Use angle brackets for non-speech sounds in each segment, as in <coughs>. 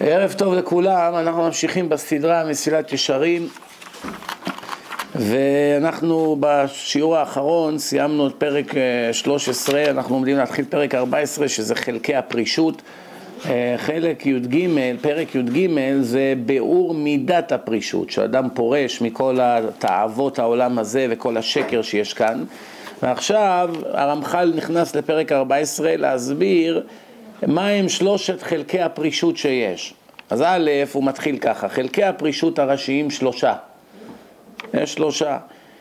ערב טוב לכולם, אנחנו ממשיכים בסדרה מסילת ישרים ואנחנו בשיעור האחרון סיימנו את פרק 13, אה, אנחנו עומדים להתחיל פרק 14 שזה חלקי הפרישות. אה, חלק י"ג, פרק י"ג זה ביאור מידת הפרישות, שאדם פורש מכל התאוות העולם הזה וכל השקר שיש כאן. ועכשיו הרמח"ל נכנס לפרק 14 להסביר מהם שלושת חלקי הפרישות שיש. אז א', הוא מתחיל ככה, חלקי הפרישות הראשיים שלושה. יש שלושה.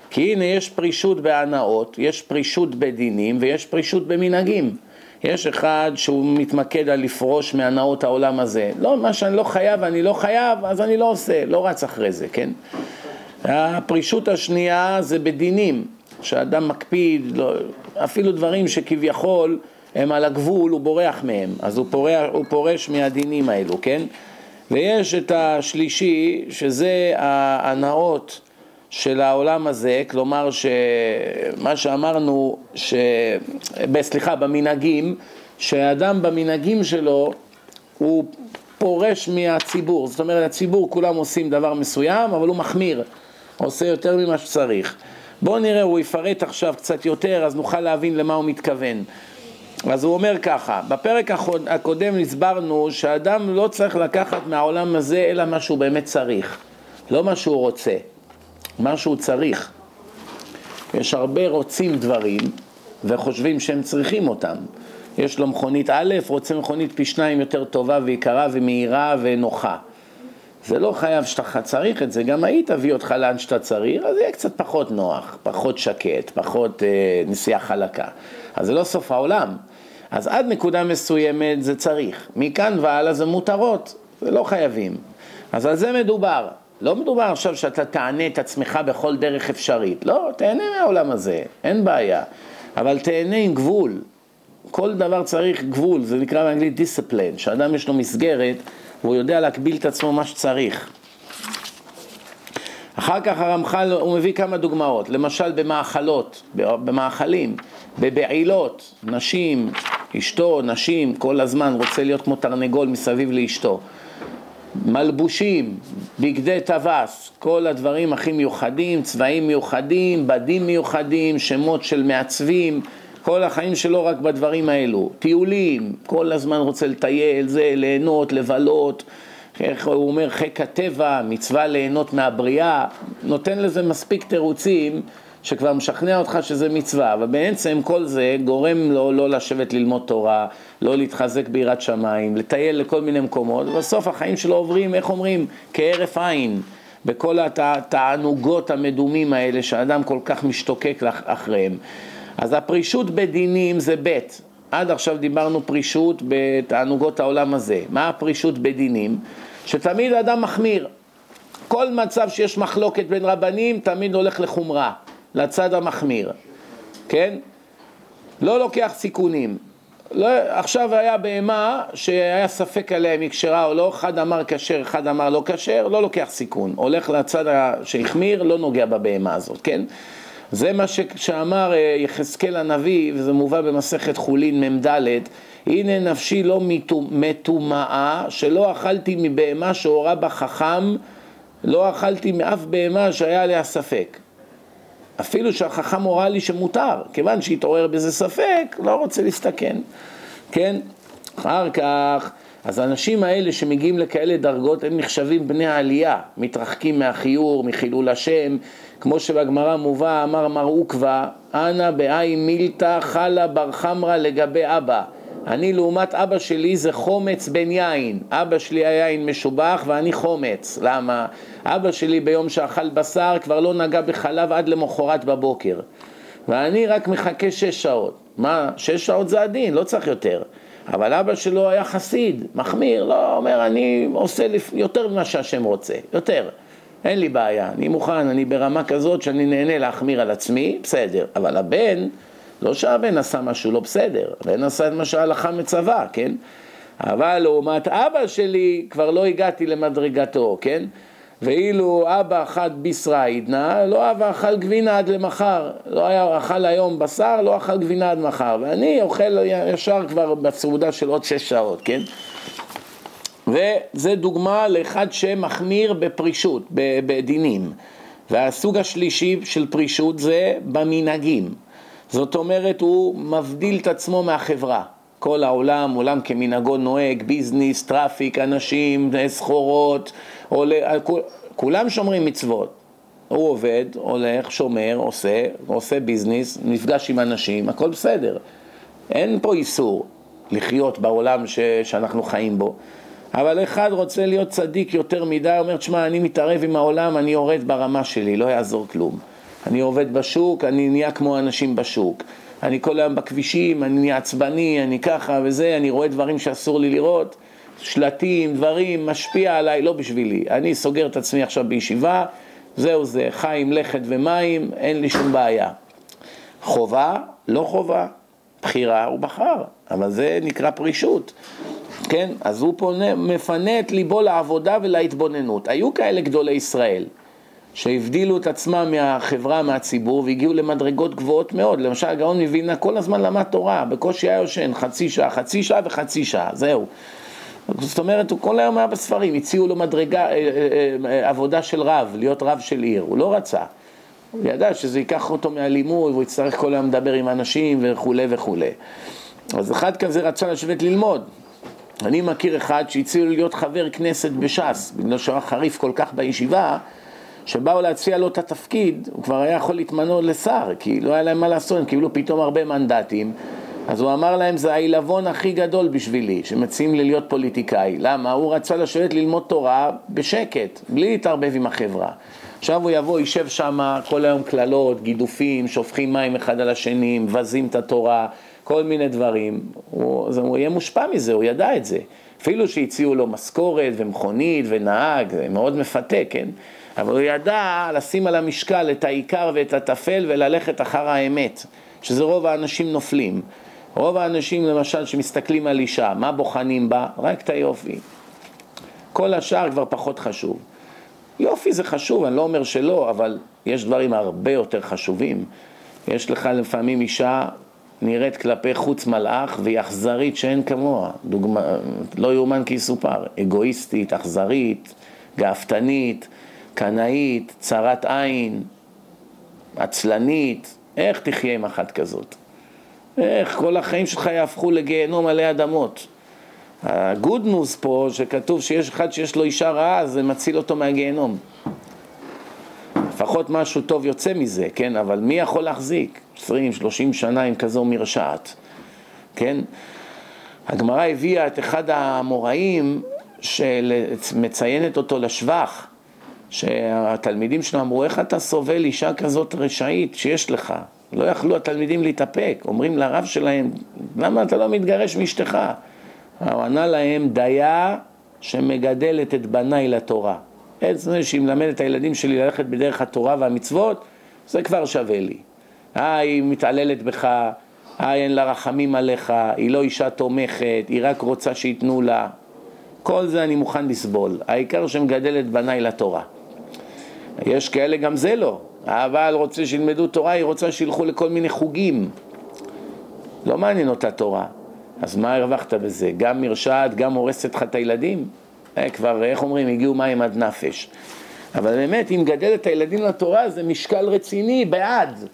כי הנה יש פרישות בהנאות, יש פרישות בדינים ויש פרישות במנהגים. יש אחד שהוא מתמקד על לפרוש מהנאות העולם הזה. לא, מה שאני לא חייב, אני לא חייב, אז אני לא עושה, לא רץ אחרי זה, כן? הפרישות השנייה זה בדינים, שאדם מקפיד, לא, אפילו דברים שכביכול הם על הגבול, הוא בורח מהם, אז הוא, פורש, הוא פורש מהדינים האלו, כן? ויש את השלישי, שזה ההנאות של העולם הזה, כלומר שמה שאמרנו, ש... סליחה, במנהגים, שאדם במנהגים שלו הוא פורש מהציבור, זאת אומרת הציבור כולם עושים דבר מסוים, אבל הוא מחמיר, עושה יותר ממה שצריך. בואו נראה, הוא יפרט עכשיו קצת יותר, אז נוכל להבין למה הוא מתכוון. אז הוא אומר ככה, בפרק הקודם הסברנו שאדם לא צריך לקחת מהעולם הזה אלא מה שהוא באמת צריך, לא מה שהוא רוצה, מה שהוא צריך. יש הרבה רוצים דברים וחושבים שהם צריכים אותם. יש לו מכונית א', רוצה מכונית פי שניים יותר טובה ויקרה ומהירה ונוחה. זה לא חייב שאתה צריך את זה, גם היית תביא אותך לאן שאתה צריך, אז יהיה קצת פחות נוח, פחות שקט, פחות אה, נסיעה חלקה. אז זה לא סוף העולם. אז עד נקודה מסוימת זה צריך, מכאן והלאה זה מותרות, זה לא חייבים. אז על זה מדובר. לא מדובר עכשיו שאתה תענה את עצמך בכל דרך אפשרית. לא, תהנה מהעולם הזה, אין בעיה. אבל תהנה עם גבול. כל דבר צריך גבול, זה נקרא באנגלית דיסציפלין, שאדם יש לו מסגרת והוא יודע להקביל את עצמו מה שצריך. אחר כך הרמח"ל, הוא מביא כמה דוגמאות, למשל במאכלות, במאכלים, בבעילות, נשים, אשתו, נשים, כל הזמן רוצה להיות כמו תרנגול מסביב לאשתו. מלבושים, בגדי טווס, כל הדברים הכי מיוחדים, צבעים מיוחדים, בדים מיוחדים, שמות של מעצבים, כל החיים שלו רק בדברים האלו. טיולים, כל הזמן רוצה לטייל, זה, ליהנות, לבלות, איך הוא אומר, חיק הטבע, מצווה ליהנות מהבריאה, נותן לזה מספיק תירוצים שכבר משכנע אותך שזה מצווה, אבל בעצם כל זה גורם לו לא לשבת ללמוד תורה, לא להתחזק ביראת שמיים, לטייל לכל מיני מקומות, ובסוף החיים שלו עוברים, איך אומרים, כהרף עין, בכל התענוגות המדומים האלה שאדם כל כך משתוקק אחריהם. אז הפרישות בדינים זה ב', עד עכשיו דיברנו פרישות בתענוגות העולם הזה. מה הפרישות בדינים? שתמיד אדם מחמיר. כל מצב שיש מחלוקת בין רבנים, תמיד הולך לחומרה. לצד המחמיר, כן? לא לוקח סיכונים. לא, עכשיו היה בהמה שהיה ספק עליה אם היא כשרה או לא, אחד אמר כשר, אחד אמר לא כשר, לא לוקח סיכון. הולך לצד שהחמיר, לא נוגע בבהמה הזאת, כן? זה מה שאמר אה, יחזקאל הנביא, וזה מובא במסכת חולין מ"ד, הנה נפשי לא מטומאה, שלא אכלתי מבהמה שהורה בה חכם, לא אכלתי מאף בהמה שהיה עליה ספק. אפילו שהחכם הורה לי שמותר, כיוון שהתעורר בזה ספק, לא רוצה להסתכן, כן? אחר כך, אז האנשים האלה שמגיעים לכאלה דרגות, הם נחשבים בני העלייה, מתרחקים מהחיור, מחילול השם, כמו שבגמרא מובא, אמר מר עוקבא, אנא באי מילתא חלה בר חמרא לגבי אבא. אני לעומת אבא שלי זה חומץ בן יין. אבא שלי היה יין משובח ואני חומץ. למה? אבא שלי ביום שאכל בשר כבר לא נגע בחלב עד למחרת בבוקר. ואני רק מחכה שש שעות. מה? שש שעות זה הדין, לא צריך יותר. אבל אבא שלו היה חסיד, מחמיר, לא אומר אני עושה יותר ממה שהשם רוצה, יותר. אין לי בעיה, אני מוכן, אני ברמה כזאת שאני נהנה להחמיר על עצמי, בסדר. אבל הבן... לא שהבן עשה משהו לא בסדר, הבן עשה את מה שההלכה מצווה, כן? אבל לעומת אבא שלי כבר לא הגעתי למדרגתו, כן? ואילו אבא אכל בישרה עידנא, לא אבא אכל גבינה עד למחר, לא היה אכל היום בשר, לא אכל גבינה עד מחר, ואני אוכל ישר כבר בסעודה של עוד שש שעות, כן? וזה דוגמה לאחד שמחמיר בפרישות, בדינים. והסוג השלישי של פרישות זה במנהגים. זאת אומרת, הוא מבדיל את עצמו מהחברה. כל העולם, עולם כמנהגו נוהג, business, traffic, אנשים, סחורות, כולם שומרים מצוות. הוא עובד, הולך, שומר, עושה, עושה business, נפגש עם אנשים, הכל בסדר. אין פה איסור לחיות בעולם ש, שאנחנו חיים בו. אבל אחד רוצה להיות צדיק יותר מדי, אומר, תשמע, אני מתערב עם העולם, אני יורד ברמה שלי, לא יעזור כלום. אני עובד בשוק, אני נהיה כמו אנשים בשוק. אני כל היום בכבישים, אני נהיה עצבני, אני ככה וזה, אני רואה דברים שאסור לי לראות, שלטים, דברים, משפיע עליי, לא בשבילי. אני סוגר את עצמי עכשיו בישיבה, זהו זה, חיים, לכת ומים, אין לי שום בעיה. חובה, לא חובה, בחירה הוא בחר, אבל זה נקרא פרישות. כן? אז הוא פונה, מפנה את ליבו לעבודה ולהתבוננות. היו כאלה גדולי ישראל. שהבדילו את עצמם מהחברה, מהציבור, והגיעו למדרגות גבוהות מאוד. למשל, הגאון מווילנה כל הזמן למד תורה, בקושי היה יושן, חצי שעה, חצי שעה וחצי שעה, זהו. זאת אומרת, הוא כל היום היה בספרים, הציעו לו מדרגה, אה, אה, אה, עבודה של רב, להיות רב של עיר, הוא לא רצה. הוא ידע שזה ייקח אותו מהלימוד, והוא יצטרך כל היום לדבר עם אנשים וכולי וכולי. אז אחד כזה רצה לשבת ללמוד. אני מכיר אחד שהציעו להיות חבר כנסת בש"ס, בגלל שהוא היה חריף כל כך בישיבה, שבאו להציע לו את התפקיד, הוא כבר היה יכול להתמנות לשר, כי לא היה להם מה לעשות, הם קיבלו פתאום הרבה מנדטים. אז הוא אמר להם, זה העילבון הכי גדול בשבילי, שמציעים לי להיות פוליטיקאי. למה? הוא רצה לשבת ללמוד תורה בשקט, בלי להתערבב עם החברה. עכשיו הוא יבוא, יישב שם כל היום קללות, גידופים, שופכים מים אחד על השני, מבזים את התורה, כל מיני דברים. הוא, אז הוא יהיה מושפע מזה, הוא ידע את זה. אפילו שהציעו לו משכורת ומכונית ונהג, זה מאוד מפתה, כן? אבל הוא ידע לשים על המשקל את העיקר ואת הטפל וללכת אחר האמת, שזה רוב האנשים נופלים. רוב האנשים למשל שמסתכלים על אישה, מה בוחנים בה? רק את היופי. כל השאר כבר פחות חשוב. יופי זה חשוב, אני לא אומר שלא, אבל יש דברים הרבה יותר חשובים. יש לך לפעמים אישה נראית כלפי חוץ מלאך והיא אכזרית שאין כמוה. דוגמה, לא יאומן כי יסופר. אגואיסטית, אכזרית, גאוותנית. קנאית, צרת עין, עצלנית, איך תחיה עם אחת כזאת? איך כל החיים שלך יהפכו לגיהנום עלי אדמות? הגוד ניוז פה, שכתוב שיש אחד שיש לו אישה רעה, זה מציל אותו מהגיהנום. לפחות משהו טוב יוצא מזה, כן? אבל מי יכול להחזיק 20-30 שנה עם כזו מרשעת, כן? הגמרא הביאה את אחד האמוראים שמציינת אותו לשבח, שהתלמידים שלו אמרו, איך אתה סובל אישה כזאת רשעית שיש לך? לא יכלו התלמידים להתאפק, אומרים לרב שלהם, למה אתה לא מתגרש מאשתך? הוא ענה להם, דיה שמגדלת את בניי לתורה. עצם שהיא מלמדת את הילדים שלי ללכת בדרך התורה והמצוות, זה כבר שווה לי. אה, היא מתעללת בך, אה, אין לה רחמים עליך, היא לא אישה תומכת, היא רק רוצה שייתנו לה. כל זה אני מוכן לסבול. העיקר שמגדלת בניי לתורה. יש כאלה, גם זה לא. אבל רוצה שילמדו תורה, היא רוצה שילכו לכל מיני חוגים. לא מעניין אותה תורה. אז מה הרווחת בזה? גם מרשעת, גם הורסת לך את הילדים? אה, כבר, איך אומרים, הגיעו מים עד נפש. אבל באמת, אם גדל את הילדים לתורה, זה משקל רציני, בעד.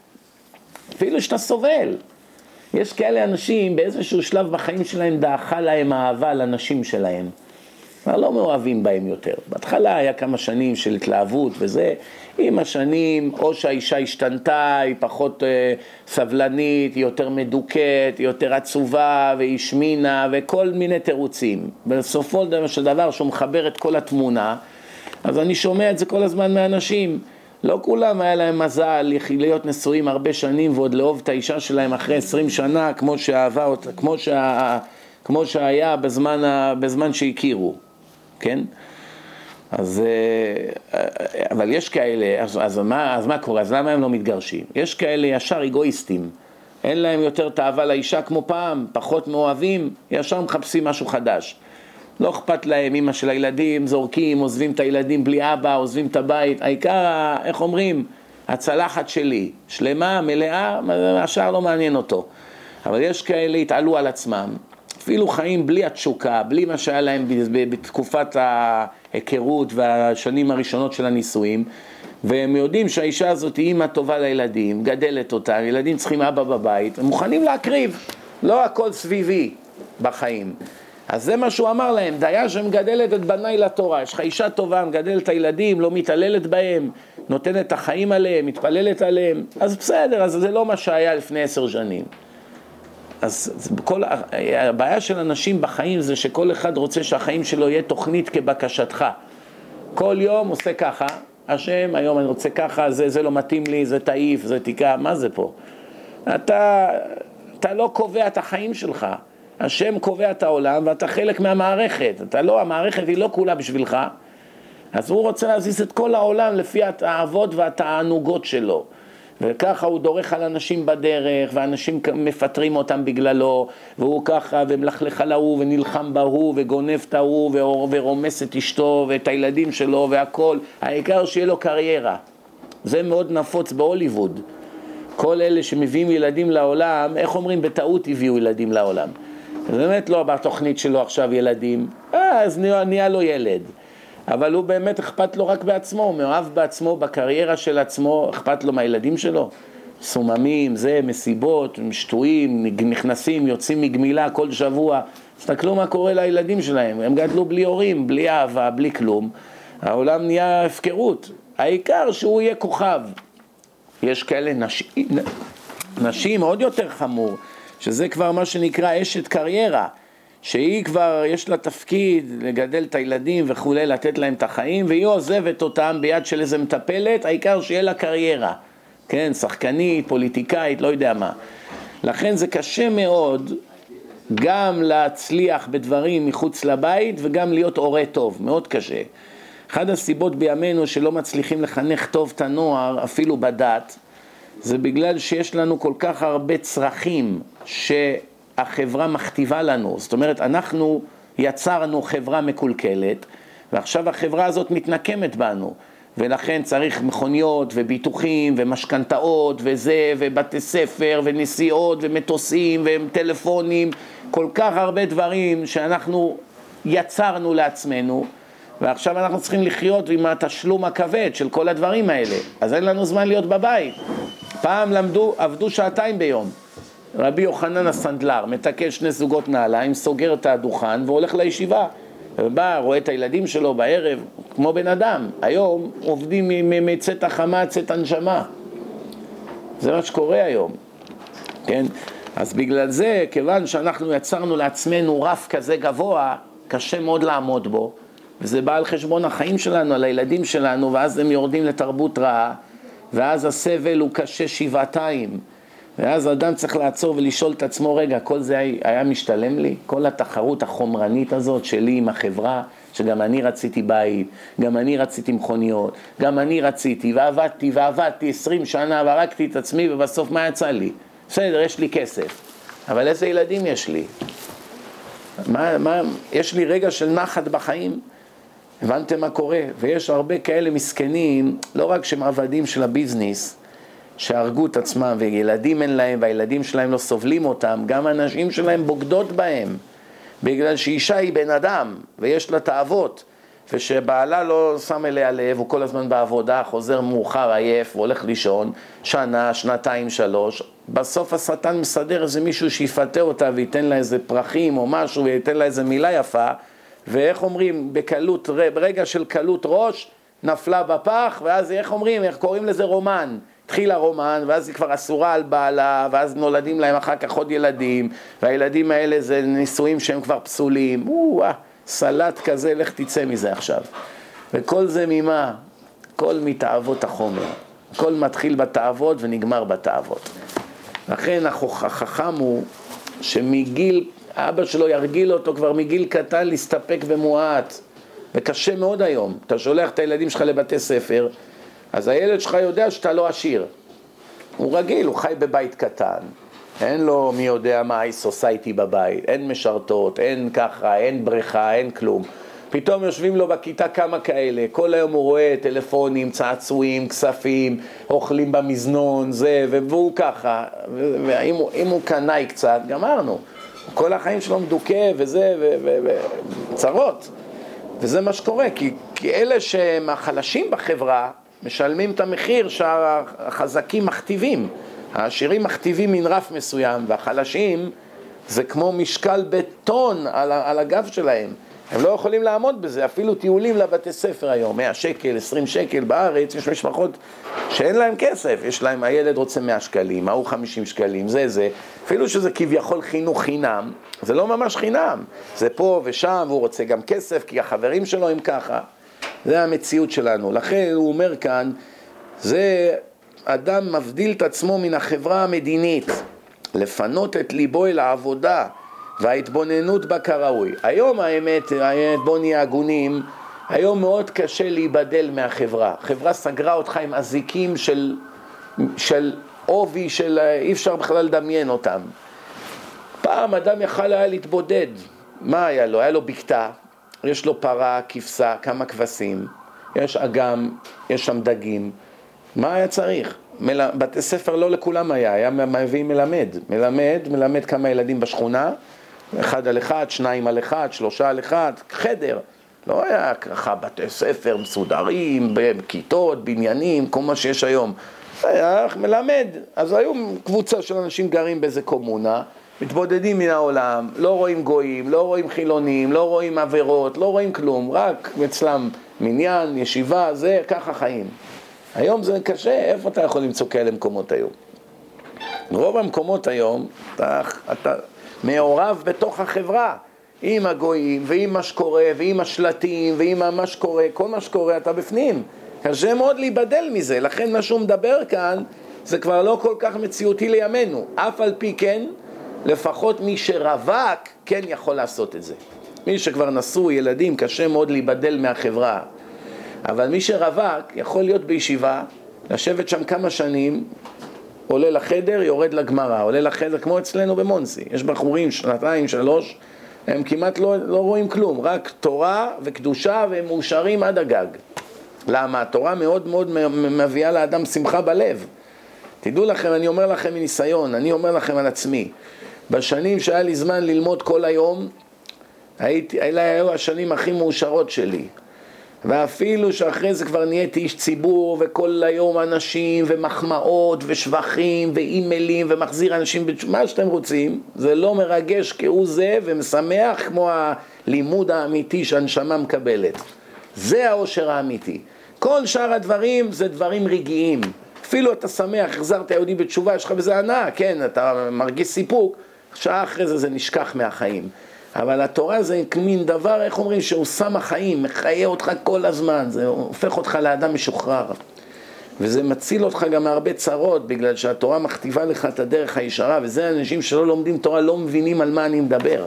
אפילו שאתה סובל. יש כאלה אנשים, באיזשהו שלב בחיים שלהם דעכה להם אהבה לנשים שלהם. כבר לא מאוהבים בהם יותר. בהתחלה היה כמה שנים של התלהבות וזה, עם השנים או שהאישה השתנתה, היא פחות אה, סבלנית, היא יותר מדוכאת, היא יותר עצובה והיא השמינה וכל מיני תירוצים. בסופו של דבר שהוא מחבר את כל התמונה, אז אני שומע את זה כל הזמן מאנשים. לא כולם היה להם מזל להיות נשואים הרבה שנים ועוד לאהוב את האישה שלהם אחרי עשרים שנה כמו שאהבה אותה, כמו, שה, כמו שהיה בזמן, בזמן שהכירו. כן? אז, אה, אבל יש כאלה, אז, אז, מה, אז מה קורה? אז למה הם לא מתגרשים? יש כאלה ישר אגואיסטים, אין להם יותר תאווה לאישה כמו פעם, פחות מאוהבים, ישר מחפשים משהו חדש. לא אכפת להם, אמא של הילדים, זורקים, עוזבים את הילדים בלי אבא, עוזבים את הבית, העיקר, איך אומרים, הצלחת שלי, שלמה, מלאה, השאר לא מעניין אותו. אבל יש כאלה, התעלו על עצמם, אפילו חיים בלי התשוקה, בלי מה שהיה להם בתקופת ההיכרות והשנים הראשונות של הנישואים, והם יודעים שהאישה הזאת היא אימא טובה לילדים, גדלת אותם, ילדים צריכים אבא בבית, הם מוכנים להקריב, לא הכל סביבי בחיים. אז זה מה שהוא אמר להם, דיה שמגדלת את בניי לתורה, יש לך אישה טובה, מגדלת את הילדים, לא מתעללת בהם, נותנת את החיים עליהם, מתפללת עליהם, אז בסדר, אז זה לא מה שהיה לפני עשר שנים. אז כל, הבעיה של אנשים בחיים זה שכל אחד רוצה שהחיים שלו יהיה תוכנית כבקשתך. כל יום עושה ככה, השם, היום אני רוצה ככה, זה, זה לא מתאים לי, זה תעיף, זה תיקע, מה זה פה? אתה, אתה לא קובע את החיים שלך. השם קובע את העולם ואתה חלק מהמערכת. אתה לא, המערכת היא לא כולה בשבילך. אז הוא רוצה להזיז את כל העולם לפי התאוות והתענוגות שלו. וככה הוא דורך על אנשים בדרך, ואנשים מפטרים אותם בגללו, והוא ככה, ומלכלך על ההוא, ונלחם בהוא, וגונב את ההוא, ורומס את אשתו, ואת הילדים שלו, והכל. העיקר שיהיה לו קריירה. זה מאוד נפוץ בהוליווד. כל אלה שמביאים ילדים לעולם, איך אומרים, בטעות הביאו ילדים לעולם. זה באמת לא בתוכנית שלו עכשיו ילדים, אה, אז נהיה לו ילד. אבל הוא באמת אכפת לו רק בעצמו, הוא מאוהב בעצמו, בקריירה של עצמו, אכפת לו מהילדים שלו. סוממים, זה, מסיבות, שטויים, נכנסים, יוצאים מגמילה כל שבוע. תסתכלו מה קורה לילדים שלהם, הם גדלו בלי הורים, בלי אהבה, בלי כלום. העולם נהיה הפקרות. העיקר שהוא יהיה כוכב. יש כאלה נשים, נשים עוד יותר חמור, שזה כבר מה שנקרא אשת קריירה. שהיא כבר, יש לה תפקיד לגדל את הילדים וכולי, לתת להם את החיים, והיא עוזבת אותם ביד של איזה מטפלת, העיקר שיהיה לה קריירה, כן, שחקנית, פוליטיקאית, לא יודע מה. לכן זה קשה מאוד גם להצליח בדברים מחוץ לבית וגם להיות הורה טוב, מאוד קשה. אחת הסיבות בימינו שלא מצליחים לחנך טוב את הנוער, אפילו בדת, זה בגלל שיש לנו כל כך הרבה צרכים ש... החברה מכתיבה לנו. זאת אומרת, אנחנו יצרנו חברה מקולקלת, ועכשיו החברה הזאת מתנקמת בנו. ולכן צריך מכוניות וביטוחים ומשכנתאות וזה ובתי ספר ונסיעות ומטוסים וטלפונים, כל כך הרבה דברים שאנחנו יצרנו לעצמנו ועכשיו אנחנו צריכים לחיות עם התשלום הכבד של כל הדברים האלה אז אין לנו זמן להיות בבית פעם למדו, עבדו שעתיים ביום רבי יוחנן הסנדלר מתקן שני זוגות נעליים, סוגר את הדוכן והולך לישיבה. ובא, רואה את הילדים שלו בערב, כמו בן אדם. היום עובדים מצאת החמה, צאת הנשמה. זה מה שקורה היום, כן? אז בגלל זה, כיוון שאנחנו יצרנו לעצמנו רף כזה גבוה, קשה מאוד לעמוד בו, וזה בא על חשבון החיים שלנו, על הילדים שלנו, ואז הם יורדים לתרבות רעה, ואז הסבל הוא קשה שבעתיים. ואז אדם צריך לעצור ולשאול את עצמו, רגע, כל זה היה משתלם לי? כל התחרות החומרנית הזאת שלי עם החברה, שגם אני רציתי בית, גם אני רציתי מכוניות, גם אני רציתי, ועבדתי ועבדתי עשרים שנה, והרגתי את עצמי, ובסוף מה יצא לי? בסדר, יש לי כסף, אבל איזה ילדים יש לי? מה, מה, יש לי רגע של נחת בחיים? הבנתם מה קורה? ויש הרבה כאלה מסכנים, לא רק שהם עבדים של הביזנס, שהרגו את עצמם וילדים אין להם והילדים שלהם לא סובלים אותם, גם הנשים שלהם בוגדות בהם. בגלל שאישה היא בן אדם ויש לה תאוות ושבעלה לא שם אליה לב, הוא כל הזמן בעבודה, חוזר מאוחר, עייף, והולך לישון, שנה, שנתיים, שלוש, בסוף השטן מסדר איזה מישהו שיפתה אותה וייתן לה איזה פרחים או משהו וייתן לה איזה מילה יפה, ואיך אומרים, בקלות, ברגע של קלות ראש, נפלה בפח, ואז איך אומרים, איך קוראים לזה רומן, התחיל הרומן, ואז היא כבר אסורה על בעלה, ואז נולדים להם אחר כך עוד ילדים, והילדים האלה זה נישואים שהם כבר פסולים, או-אה, סלט כזה, לך תצא מזה עכשיו. וכל זה ממה? כל מתאוות החומר. הכל מתחיל בתאוות ונגמר בתאוות. לכן החכם הוא שמגיל, אבא שלו ירגיל אותו כבר מגיל קטן להסתפק במועט. וקשה מאוד היום. אתה שולח את הילדים שלך לבתי ספר, אז הילד שלך יודע שאתה לא עשיר. הוא רגיל, הוא חי בבית קטן. אין לו מי יודע מה ה סוסייטי בבית, אין משרתות, אין ככה, אין בריכה, אין כלום. פתאום יושבים לו בכיתה כמה כאלה, כל היום הוא רואה טלפונים, צעצועים, כספים, אוכלים במזנון, זה, והוא ככה, ואם הוא, הוא קנאי קצת, גמרנו. כל החיים שלו מדוכא וזה, וצרות. וזה מה שקורה, כי, כי אלה שהם החלשים בחברה, משלמים את המחיר שהחזקים מכתיבים. העשירים מכתיבים מן רף מסוים, והחלשים זה כמו משקל בטון על, על הגב שלהם. הם לא יכולים לעמוד בזה, אפילו טיולים לבתי ספר היום, 100 שקל, 20 שקל בארץ, יש משפחות שאין להם כסף, יש להם, הילד רוצה 100 שקלים, ההוא 50 שקלים, זה זה, אפילו שזה כביכול חינוך חינם, זה לא ממש חינם, זה פה ושם, והוא רוצה גם כסף, כי החברים שלו הם ככה, זה המציאות שלנו, לכן הוא אומר כאן, זה אדם מבדיל את עצמו מן החברה המדינית, לפנות את ליבו אל העבודה וההתבוננות בה כראוי. היום האמת, בוא נהיה הגונים, היום מאוד קשה להיבדל מהחברה. חברה סגרה אותך עם אזיקים של, של עובי, של אי אפשר בכלל לדמיין אותם. פעם אדם יכל היה להתבודד, מה היה לו? היה לו בקתה, יש לו פרה, כבשה, כמה כבשים, יש אגם, יש שם דגים, מה היה צריך? מל... בתי ספר לא לכולם היה, היה מביא מלמד, מלמד, מלמד כמה ילדים בשכונה, אחד על אחד, שניים על אחד, שלושה על אחד, חדר. לא היה ככה בתי ספר מסודרים, בכיתות, בניינים, כל מה שיש היום. היה מלמד. אז היו קבוצה של אנשים גרים באיזה קומונה, מתבודדים מן העולם, לא רואים גויים, לא רואים חילונים, לא רואים עבירות, לא רואים כלום, רק אצלם מניין, ישיבה, זה, ככה חיים. היום זה קשה, איפה אתה יכול למצוא כאלה מקומות היום? רוב המקומות היום, אתה, אתה מעורב בתוך החברה, עם הגויים, ועם מה שקורה, ועם השלטים, ועם מה שקורה, כל מה שקורה אתה בפנים. קשה מאוד להיבדל מזה, לכן מה שהוא מדבר כאן זה כבר לא כל כך מציאותי לימינו. אף על פי כן, לפחות מי שרווק כן יכול לעשות את זה. מי שכבר נשוי, ילדים, קשה מאוד להיבדל מהחברה. אבל מי שרווק יכול להיות בישיבה, לשבת שם כמה שנים, עולה לחדר, יורד לגמרא, עולה לחדר, כמו אצלנו במונסי. יש בחורים, שנתיים, שלוש, הם כמעט לא, לא רואים כלום, רק תורה וקדושה והם מאושרים עד הגג. למה? התורה מאוד מאוד מביאה לאדם שמחה בלב. תדעו לכם, אני אומר לכם מניסיון, אני אומר לכם על עצמי, בשנים שהיה לי זמן ללמוד כל היום, הייתי, אלה היו השנים הכי מאושרות שלי. ואפילו שאחרי זה כבר נהייתי איש ציבור וכל היום אנשים ומחמאות ושבחים ואימיילים ומחזיר אנשים, מה שאתם רוצים, זה לא מרגש כהוא זה ומשמח כמו הלימוד האמיתי שהנשמה מקבלת. זה העושר האמיתי. כל שאר הדברים זה דברים רגעיים. אפילו אתה שמח, החזרת יהודי בתשובה, יש לך בזה הנאה, כן, אתה מרגיש סיפוק, שעה אחרי זה זה נשכח מהחיים. אבל התורה זה מין דבר, איך אומרים, שהוא שם החיים, מחיה אותך כל הזמן, זה הופך אותך לאדם משוחרר. וזה מציל אותך גם מהרבה צרות, בגלל שהתורה מכתיבה לך את הדרך הישרה, וזה אנשים שלא לומדים תורה לא מבינים על מה אני מדבר.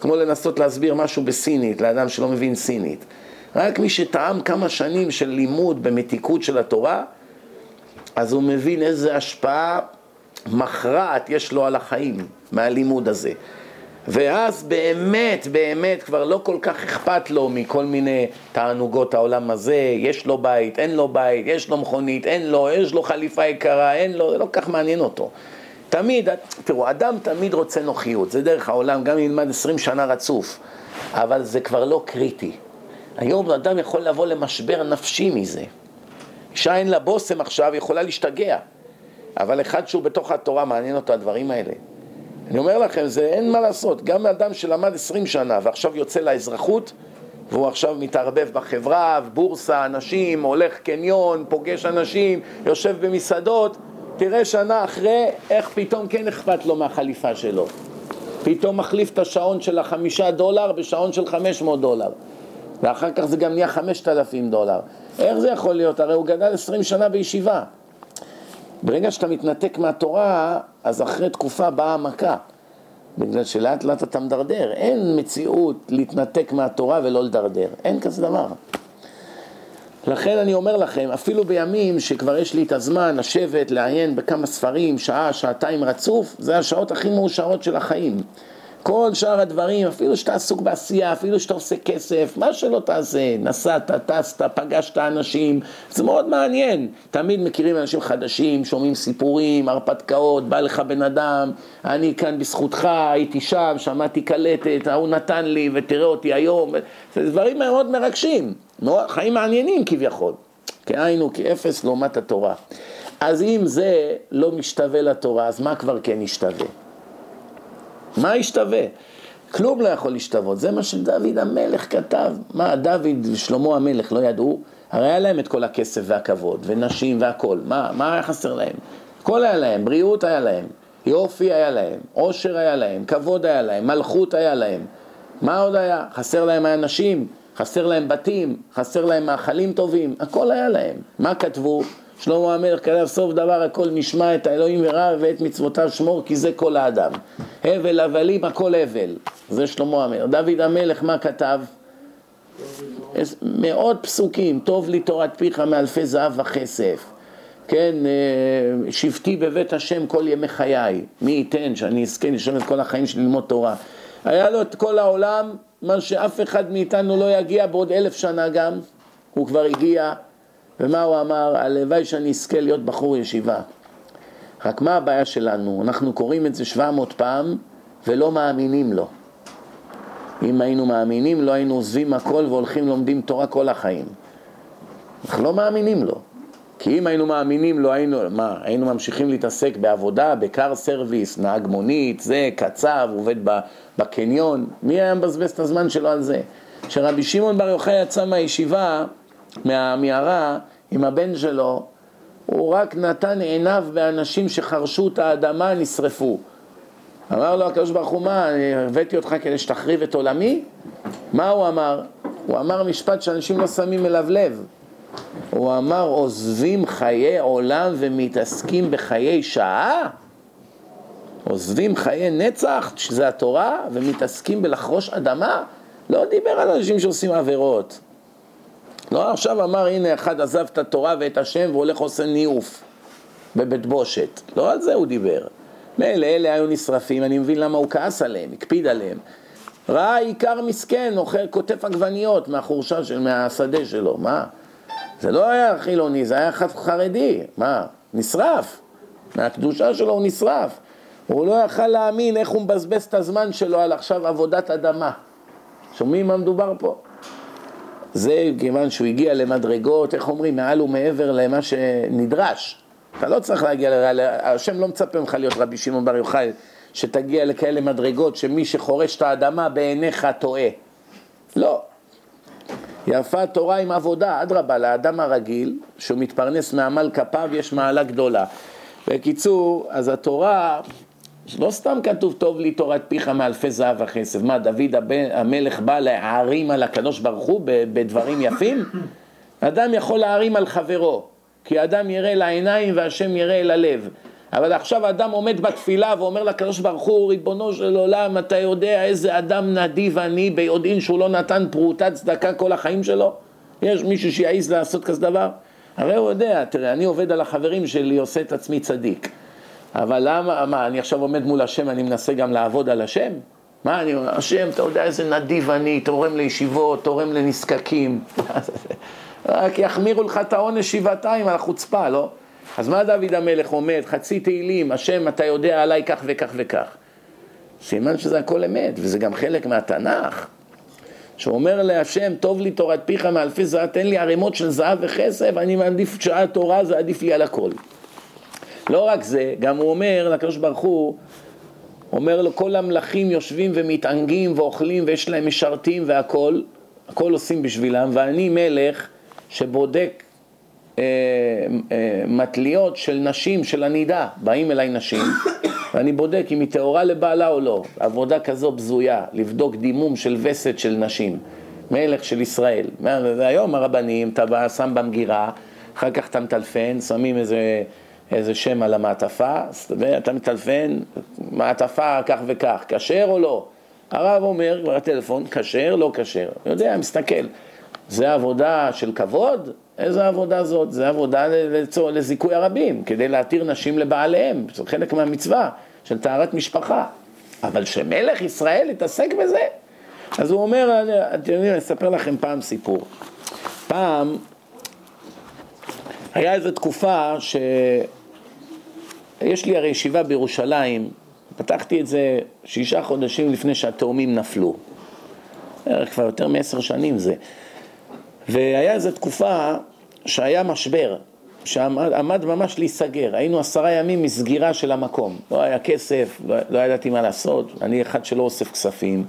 כמו לנסות להסביר משהו בסינית, לאדם שלא מבין סינית. רק מי שטעם כמה שנים של לימוד במתיקות של התורה, אז הוא מבין איזה השפעה מכרעת יש לו על החיים מהלימוד הזה. ואז באמת, באמת כבר לא כל כך אכפת לו מכל מיני תענוגות העולם הזה, יש לו בית, אין לו בית, יש לו מכונית, אין לו, יש לו חליפה יקרה, אין לו, זה לא כל כך מעניין אותו. תמיד, תראו, אדם תמיד רוצה נוחיות, זה דרך העולם, גם אם ילמד עשרים שנה רצוף, אבל זה כבר לא קריטי. היום אדם יכול לבוא למשבר נפשי מזה. אישה אין לה בושם עכשיו, יכולה להשתגע, אבל אחד שהוא בתוך התורה, מעניין אותו הדברים האלה. אני אומר לכם, זה אין מה לעשות, גם אדם שלמד עשרים שנה ועכשיו יוצא לאזרחות והוא עכשיו מתערבב בחברה, בורסה, אנשים, הולך קניון, פוגש אנשים, יושב במסעדות, תראה שנה אחרי איך פתאום כן אכפת לו מהחליפה שלו. פתאום מחליף את השעון של החמישה דולר בשעון של חמש מאות דולר. ואחר כך זה גם נהיה חמשת אלפים דולר. איך זה יכול להיות? הרי הוא גדל עשרים שנה בישיבה. ברגע שאתה מתנתק מהתורה, אז אחרי תקופה באה המכה. בגלל שלאט לאט אתה מדרדר. אין מציאות להתנתק מהתורה ולא לדרדר. אין כזה דבר. לכן אני אומר לכם, אפילו בימים שכבר יש לי את הזמן לשבת, לעיין בכמה ספרים, שעה, שעתיים רצוף, זה השעות הכי מאושרות של החיים. כל שאר הדברים, אפילו שאתה עסוק בעשייה, אפילו שאתה עושה כסף, מה שלא תעשה, נסעת, טסת, פגשת אנשים, זה מאוד מעניין. תמיד מכירים אנשים חדשים, שומעים סיפורים, הרפתקאות, בא לך בן אדם, אני כאן בזכותך, הייתי שם, שמעתי קלטת, ההוא נתן לי, ותראה אותי היום, זה דברים מאוד מרגשים, חיים מעניינים כביכול. כהיינו כאפס לעומת התורה. אז אם זה לא משתווה לתורה, אז מה כבר כן ישתווה? מה ישתווה? כלום לא יכול להשתוות, זה מה שדוד המלך כתב. מה, דוד ושלמה המלך לא ידעו? הרי היה להם את כל הכסף והכבוד, ונשים והכול, מה, מה היה חסר להם? הכל היה להם, בריאות היה להם, יופי היה להם, עושר היה להם, כבוד היה להם, מלכות היה להם. מה עוד היה? חסר להם היה נשים, חסר להם בתים, חסר להם מאכלים טובים, הכל היה להם. מה כתבו? שלמה המלך כתב סוף דבר הכל נשמע את האלוהים ורע ואת מצוותיו שמור כי זה כל האדם. הבל הבלים הכל הבל, זה שלמה המלך. דוד המלך מה כתב? מאות פסוקים, טוב לי תורת פיך מאלפי זהב וכסף. כן, אה, שבטי בבית השם כל ימי חיי, מי ייתן שאני אזכה לשאול את כל החיים שלי ללמוד תורה. היה לו את כל העולם, מה שאף אחד מאיתנו לא יגיע בעוד אלף שנה גם, הוא כבר הגיע, ומה הוא אמר? הלוואי שאני אזכה להיות בחור ישיבה. רק מה הבעיה שלנו? אנחנו קוראים את זה 700 פעם ולא מאמינים לו. אם היינו מאמינים לא היינו עוזבים הכל והולכים לומדים תורה כל החיים. אנחנו לא מאמינים לו. כי אם היינו מאמינים לא היינו, מה, היינו ממשיכים להתעסק בעבודה, בקר סרוויס, נהג מונית, זה, קצב, עובד בקניון, מי היה מבזבז את הזמן שלו על זה? כשרבי שמעון בר יוחאי יצא מהישיבה, מהמערה, עם הבן שלו, הוא רק נתן עיניו באנשים שחרשו את האדמה, נשרפו. אמר לו הקדוש ברוך הוא, מה, הבאתי אותך כדי שתחריב את עולמי? מה הוא אמר? הוא אמר משפט שאנשים לא שמים אליו לב. הוא אמר, עוזבים חיי עולם ומתעסקים בחיי שעה? עוזבים חיי נצח, שזה התורה, ומתעסקים בלחרוש אדמה? לא דיבר על אנשים שעושים עבירות. לא עכשיו אמר, הנה אחד עזב את התורה ואת השם והולך עושה ניאוף בבית בושת. לא על זה הוא דיבר. מילא אלה היו נשרפים, אני מבין למה הוא כעס עליהם, הקפיד עליהם. ראה עיקר מסכן, אוכל, כותף עגבניות מהחורשה של, מהשדה שלו, מה? זה לא היה חילוני, זה היה חרדי, מה? נשרף. מהקדושה שלו הוא נשרף. הוא לא יכל להאמין איך הוא מבזבז את הזמן שלו על עכשיו עבודת אדמה. שומעים מה מדובר פה? זה כיוון שהוא הגיע למדרגות, איך אומרים, מעל ומעבר למה שנדרש. אתה לא צריך להגיע, השם לא מצפה ממך להיות רבי שמעון בר יוחאי, שתגיע לכאלה מדרגות שמי שחורש את האדמה בעיניך טועה. לא. יפה תורה עם עבודה, אדרבה, לאדם הרגיל, שהוא מתפרנס מעמל כפיו, יש מעלה גדולה. בקיצור, אז התורה, לא סתם כתוב טוב לי תורת פיך מאלפי זהב וכסף. מה, דוד הבן, המלך בא להערים על הקדוש ברוך הוא בדברים יפים? אדם יכול להערים על חברו, כי אדם יראה לעיניים והשם יראה אל הלב. אבל עכשיו אדם עומד בתפילה ואומר לקדוש ברוך הוא, ריבונו של עולם, אתה יודע איזה אדם נדיב אני ביודעין שהוא לא נתן פרוטת צדקה כל החיים שלו? יש מישהו שיעז לעשות כזה דבר? הרי הוא יודע, תראה, אני עובד על החברים שלי, עושה את עצמי צדיק. אבל למה, מה, אני עכשיו עומד מול השם, אני מנסה גם לעבוד על השם? מה, אני אומר, השם, אתה יודע איזה נדיב אני, תורם לישיבות, תורם לנזקקים. <laughs> רק יחמירו לך את העונש שבעתיים על החוצפה, לא? אז מה דוד המלך עומד? חצי תהילים, השם, אתה יודע עליי כך וכך וכך. סימן שזה הכל אמת, וזה גם חלק מהתנ"ך. שאומר להשם, טוב לי תורת פיך מאלפי זהב, תן לי ערימות של זהב וכסף, אני מעדיף שעה תורה, זה עדיף לי על הכל. לא רק זה, גם הוא אומר לקדוש ברוך הוא, אומר לו, כל המלכים יושבים ומתענגים ואוכלים ויש להם משרתים והכל, הכל עושים בשבילם, ואני מלך שבודק אה, אה, מטליות של נשים, של הנידה, באים אליי נשים, <coughs> ואני בודק אם היא טהורה לבעלה או לא. עבודה כזו בזויה, לבדוק דימום של וסת של נשים, מלך של ישראל. והיום הרבנים, אתה שם במגירה, אחר כך אתה מטלפן, שמים איזה... איזה שם על המעטפה, ואתה מטלפן, מעטפה כך וכך, כשר או לא? הרב אומר בטלפון, כשר, לא כשר. יודע, מסתכל. זה עבודה של כבוד? איזה עבודה זאת? זה עבודה לצור, לזיכוי הרבים, כדי להתיר נשים לבעליהם, זה חלק מהמצווה של טהרת משפחה. אבל שמלך ישראל יתעסק בזה? אז הוא אומר, אתם יודעים, אני אספר לכם פעם סיפור. פעם היה איזו תקופה שיש לי הרי ישיבה בירושלים, פתחתי את זה שישה חודשים לפני שהתאומים נפלו. בערך כבר יותר מעשר שנים זה. והיה איזו תקופה שהיה משבר, שעמד ממש להיסגר. היינו עשרה ימים מסגירה של המקום. לא היה כסף, לא ידעתי מה לעשות. אני אחד שלא אוסף כספים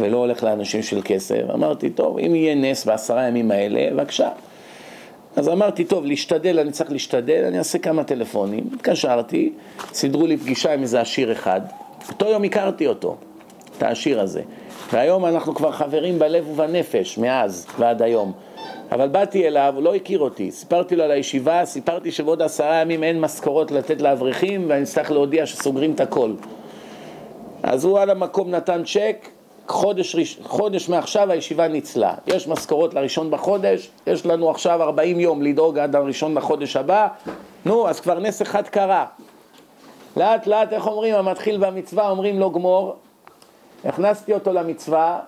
ולא הולך לאנשים של כסף. אמרתי, טוב, אם יהיה נס בעשרה ימים האלה, בבקשה. אז אמרתי, טוב, להשתדל, אני צריך להשתדל, אני אעשה כמה טלפונים. התקשרתי, סידרו לי פגישה עם איזה עשיר אחד. אותו יום הכרתי אותו, את העשיר הזה. והיום אנחנו כבר חברים בלב ובנפש, מאז ועד היום. אבל באתי אליו, הוא לא הכיר אותי, סיפרתי לו על הישיבה, סיפרתי שבעוד עשרה ימים אין משכורות לתת לאברכים ואני אצטרך להודיע שסוגרים את הכל. אז הוא על המקום נתן צ'ק, חודש, חודש מעכשיו הישיבה ניצלה. יש משכורות לראשון בחודש, יש לנו עכשיו 40 יום לדאוג עד הראשון בחודש הבא, נו, אז כבר נס אחד קרה. לאט לאט, איך אומרים, המתחיל במצווה אומרים לו גמור, הכנסתי אותו למצווה,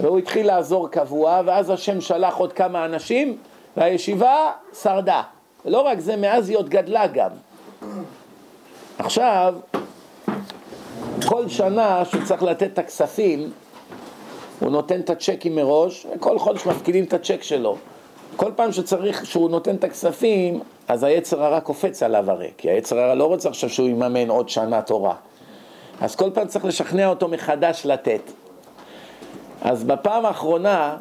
והוא התחיל לעזור קבוע, ואז השם שלח עוד כמה אנשים, והישיבה שרדה. ולא רק זה, מאז היא עוד גדלה גם. עכשיו, כל שנה שהוא צריך לתת את הכספים, הוא נותן את הצ'קים מראש, וכל חודש מפקידים את הצ'ק שלו. כל פעם שצריך, שהוא נותן את הכספים, אז היצר הרע קופץ עליו הרי, כי היצר הרע לא רוצה עכשיו שהוא יממן עוד שנה תורה. אז כל פעם צריך לשכנע אותו מחדש לתת. אז בפעם האחרונה,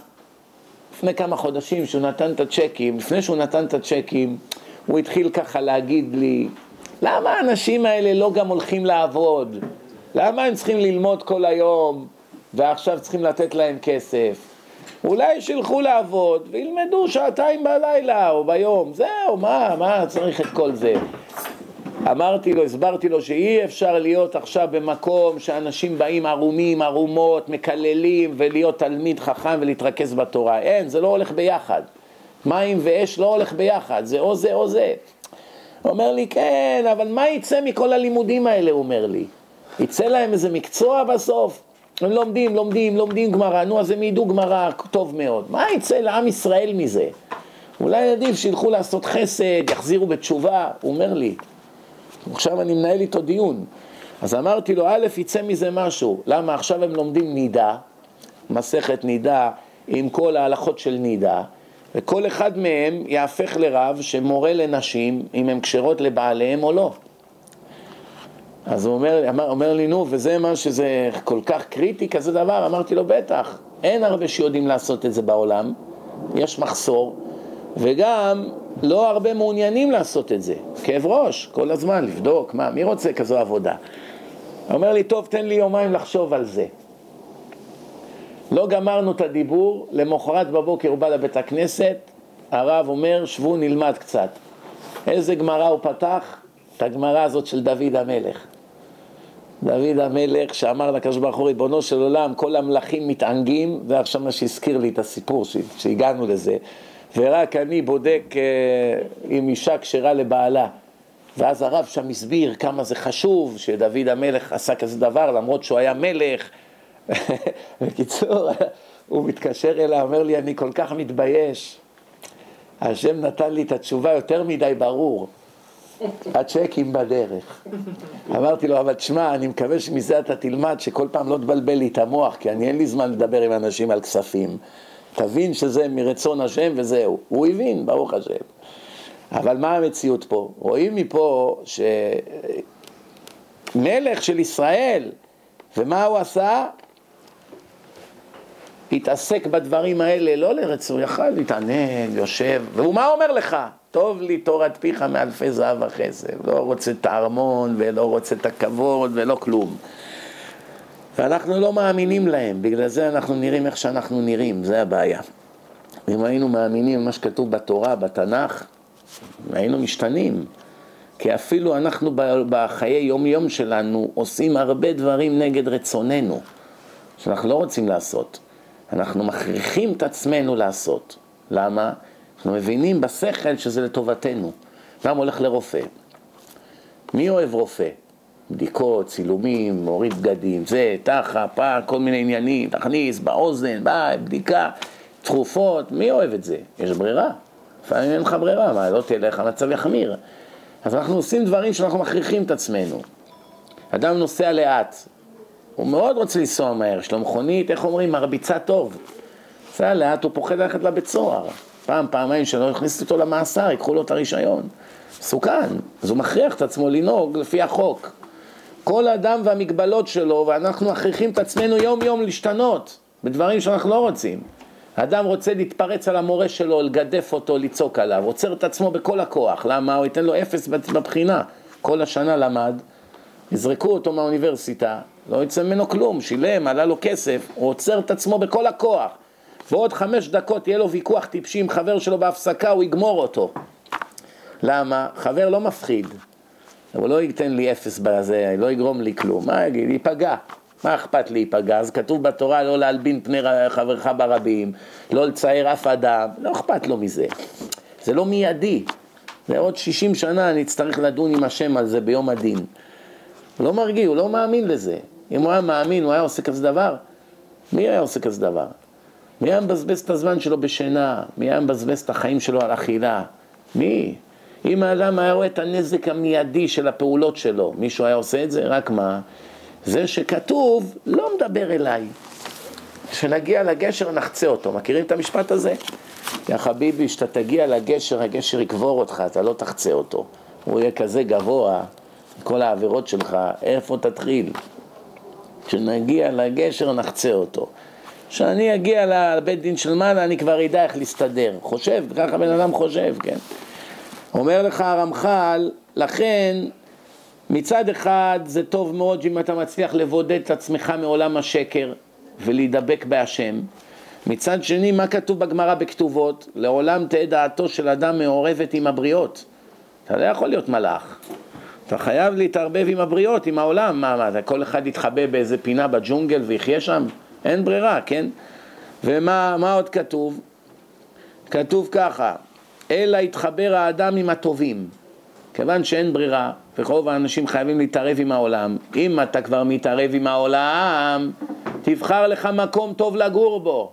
לפני כמה חודשים, שהוא נתן את הצ'קים, לפני שהוא נתן את הצ'קים, הוא התחיל ככה להגיד לי, למה האנשים האלה לא גם הולכים לעבוד? למה הם צריכים ללמוד כל היום ועכשיו צריכים לתת להם כסף? אולי שילכו לעבוד וילמדו שעתיים בלילה או ביום, זהו, מה, מה צריך את כל זה? אמרתי לו, הסברתי לו שאי אפשר להיות עכשיו במקום שאנשים באים ערומים, ערומות, מקללים ולהיות תלמיד חכם ולהתרכז בתורה. אין, זה לא הולך ביחד. מים ואש לא הולך ביחד, זה או זה או זה. הוא אומר לי, כן, אבל מה יצא מכל הלימודים האלה, הוא אומר לי. יצא להם איזה מקצוע בסוף? הם לומדים, לומדים, לומדים גמרא, נו אז הם ידעו גמרא טוב מאוד. מה יצא לעם ישראל מזה? אולי עדיף שילכו לעשות חסד, יחזירו בתשובה, הוא אומר לי. עכשיו אני מנהל איתו דיון. אז אמרתי לו, א', יצא מזה משהו. למה? עכשיו הם לומדים נידה, מסכת נידה עם כל ההלכות של נידה, וכל אחד מהם יהפך לרב שמורה לנשים אם הן כשרות לבעליהם או לא. אז הוא אומר, אמר, אומר לי, נו, וזה מה שזה כל כך קריטי כזה דבר? אמרתי לו, בטח, אין הרבה שיודעים לעשות את זה בעולם, יש מחסור, וגם לא הרבה מעוניינים לעשות את זה. כאב ראש, כל הזמן, לבדוק, מה, מי רוצה כזו עבודה? אומר לי, טוב, תן לי יומיים לחשוב על זה. לא גמרנו את הדיבור, למחרת בבוקר הוא בא לבית הכנסת, הרב אומר, שבו נלמד קצת. איזה גמרא הוא פתח? את הגמרא הזאת של דוד המלך. דוד המלך שאמר לקדוש ברוך הוא, ריבונו של עולם, כל המלכים מתענגים, זה עכשיו מה שהזכיר לי את הסיפור, שהגענו לזה. ורק אני בודק אה, אם אישה כשרה לבעלה. ואז הרב שם הסביר כמה זה חשוב שדוד המלך עשה כזה דבר למרות שהוא היה מלך. <laughs> בקיצור, הוא מתקשר אליי, אומר לי, אני כל כך מתבייש. השם נתן לי את התשובה יותר מדי ברור. הצ'קים בדרך. אמרתי לו, אבל תשמע, אני מקווה שמזה אתה תלמד שכל פעם לא תבלבל לי את המוח, כי אני אין לי זמן לדבר עם אנשים על כספים. תבין שזה מרצון השם וזהו. הוא הבין, ברוך השם. אבל מה המציאות פה? רואים מפה שמלך של ישראל, ומה הוא עשה? התעסק בדברים האלה, לא לרצון, יכל להתענג, יושב, והוא מה אומר לך? טוב לי תורת פיך מאלפי זהב וכסף, לא רוצה את הארמון ולא רוצה את הכבוד ולא כלום. ואנחנו לא מאמינים להם, בגלל זה אנחנו נראים איך שאנחנו נראים, זה הבעיה. אם היינו מאמינים במה שכתוב בתורה, בתנ"ך, היינו משתנים. כי אפילו אנחנו בחיי יום-יום שלנו עושים הרבה דברים נגד רצוננו, שאנחנו לא רוצים לעשות. אנחנו מכריחים את עצמנו לעשות. למה? אנחנו מבינים בשכל שזה לטובתנו. אדם הולך לרופא. מי אוהב רופא? בדיקות, צילומים, מוריד בגדים, זה, תחה, פה, כל מיני עניינים, תכניס, באוזן, ביי, בדיקה, תכופות, מי אוהב את זה? יש ברירה. לפעמים אין לך ברירה, מה, לא תלך, המצב יחמיר. אז אנחנו עושים דברים שאנחנו מכריחים את עצמנו. אדם נוסע לאט, הוא מאוד רוצה לנסוע מהר, יש לו מכונית, איך אומרים, מרביצה טוב. נוסע לאט, הוא פוחד ללכת לבית סוהר. פעם, פעמיים שלא יכניסו אותו למאסר, ייקחו לו את הרישיון. מסוכן, אז הוא מכריח את עצמו לנהוג לפי החוק. כל אדם והמגבלות שלו, ואנחנו מכריחים את עצמנו יום יום להשתנות בדברים שאנחנו לא רוצים. האדם רוצה להתפרץ על המורה שלו, לגדף אותו, לצעוק עליו, עוצר את עצמו בכל הכוח. למה? הוא ייתן לו אפס בבחינה. כל השנה למד, יזרקו אותו מהאוניברסיטה, לא יצא ממנו כלום, שילם, עלה לו כסף, הוא עוצר את עצמו בכל הכוח. ועוד חמש דקות יהיה לו ויכוח טיפשי עם חבר שלו בהפסקה, הוא יגמור אותו. למה? חבר לא מפחיד. הוא לא ייתן לי אפס בזה, לא יגרום לי כלום. מה יגיד? ייפגע. מה אכפת להיפגע? אז כתוב בתורה לא להלבין פני חברך ברבים, לא לצייר אף אדם, לא אכפת לו מזה. זה לא מיידי. זה עוד 60 שנה אני אצטרך לדון עם השם על זה ביום הדין. הוא לא מרגיע, הוא לא מאמין לזה. אם הוא היה מאמין, הוא היה עושה כזה דבר? מי היה עושה כזה דבר? מי היה מבזבז את הזמן שלו בשינה? מי היה מבזבז את החיים שלו על אכילה? מי? אם האדם היה רואה את הנזק המיידי של הפעולות שלו, מישהו היה עושה את זה? רק מה? זה שכתוב, לא מדבר אליי. כשנגיע לגשר נחצה אותו. מכירים את המשפט הזה? יא חביבי, כשאתה תגיע לגשר, הגשר יקבור אותך, אתה לא תחצה אותו. הוא יהיה כזה גבוה, כל העבירות שלך, איפה תתחיל? כשנגיע לגשר נחצה אותו. כשאני אגיע לבית דין של מעלה אני כבר אדע איך להסתדר. חושב, ככה בן אדם חושב, כן? אומר לך הרמח"ל, לכן מצד אחד זה טוב מאוד אם אתה מצליח לבודד את עצמך מעולם השקר ולהידבק בהשם. מצד שני, מה כתוב בגמרא בכתובות? לעולם תהא דעתו של אדם מעורבת עם הבריות. אתה לא יכול להיות מלאך. אתה חייב להתערבב עם הבריות, עם העולם. מה, מה, כל אחד יתחבא באיזה פינה בג'ונגל ויחיה שם? אין ברירה, כן? ומה עוד כתוב? כתוב ככה, אלא יתחבר האדם עם הטובים. כיוון שאין ברירה, ורוב האנשים חייבים להתערב עם העולם, אם אתה כבר מתערב עם העולם, תבחר לך מקום טוב לגור בו.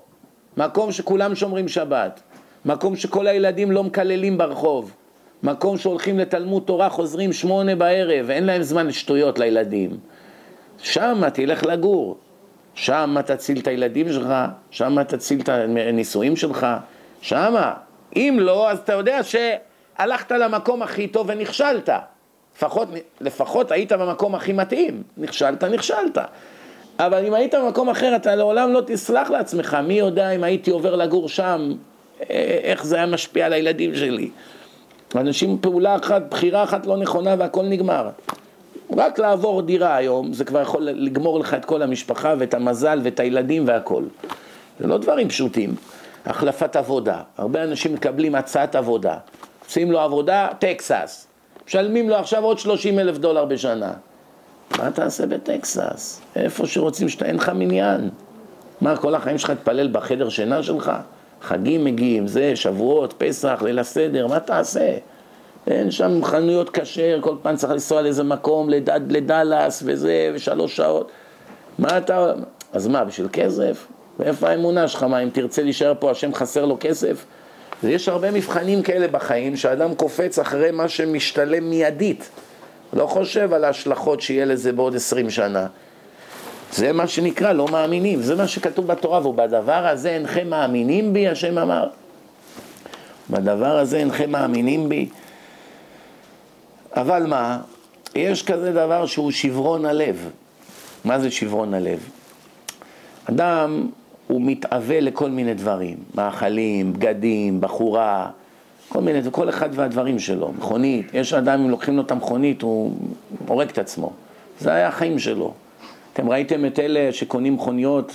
מקום שכולם שומרים שבת. מקום שכל הילדים לא מקללים ברחוב. מקום שהולכים לתלמוד תורה, חוזרים שמונה בערב, אין להם זמן לשטויות לילדים. שם תלך לגור. שם תציל את הילדים שלך, שם תציל את הנישואים שלך, שם. אם לא, אז אתה יודע שהלכת למקום הכי טוב ונכשלת. לפחות, לפחות היית במקום הכי מתאים. נכשלת, נכשלת. אבל אם היית במקום אחר, אתה לעולם לא תסלח לעצמך. מי יודע אם הייתי עובר לגור שם, איך זה היה משפיע על הילדים שלי. אנשים פעולה אחת, בחירה אחת לא נכונה והכל נגמר. רק לעבור דירה היום, זה כבר יכול לגמור לך את כל המשפחה ואת המזל ואת הילדים והכל. זה לא דברים פשוטים. החלפת עבודה, הרבה אנשים מקבלים הצעת עבודה. עושים לו עבודה, טקסס. משלמים לו עכשיו עוד 30 אלף דולר בשנה. מה תעשה בטקסס? איפה שרוצים שאתה, אין לך מניין. מה, כל החיים שלך תפלל בחדר שינה שלך? חגים מגיעים, זה, שבועות, פסח, ליל הסדר, מה תעשה? אין שם חנויות כשר, כל פעם צריך לנסוע לאיזה מקום, לדד, לדלס וזה, ושלוש שעות. מה אתה... אז מה, בשביל כסף? ואיפה האמונה שלך? מה, אם תרצה להישאר פה, השם חסר לו כסף? ויש הרבה מבחנים כאלה בחיים, שאדם קופץ אחרי מה שמשתלם מיידית. לא חושב על ההשלכות שיהיה לזה בעוד עשרים שנה. זה מה שנקרא לא מאמינים, זה מה שכתוב בתורה, ובדבר הזה אינכם מאמינים בי, השם אמר. בדבר הזה אינכם מאמינים בי. אבל מה, יש כזה דבר שהוא שברון הלב. מה זה שברון הלב? אדם הוא מתאווה לכל מיני דברים, מאכלים, בגדים, בחורה, כל מיני, כל אחד והדברים שלו, מכונית, יש אדם, אם לוקחים לו את המכונית, הוא הורג את עצמו, זה היה החיים שלו. אתם ראיתם את אלה שקונים מכוניות,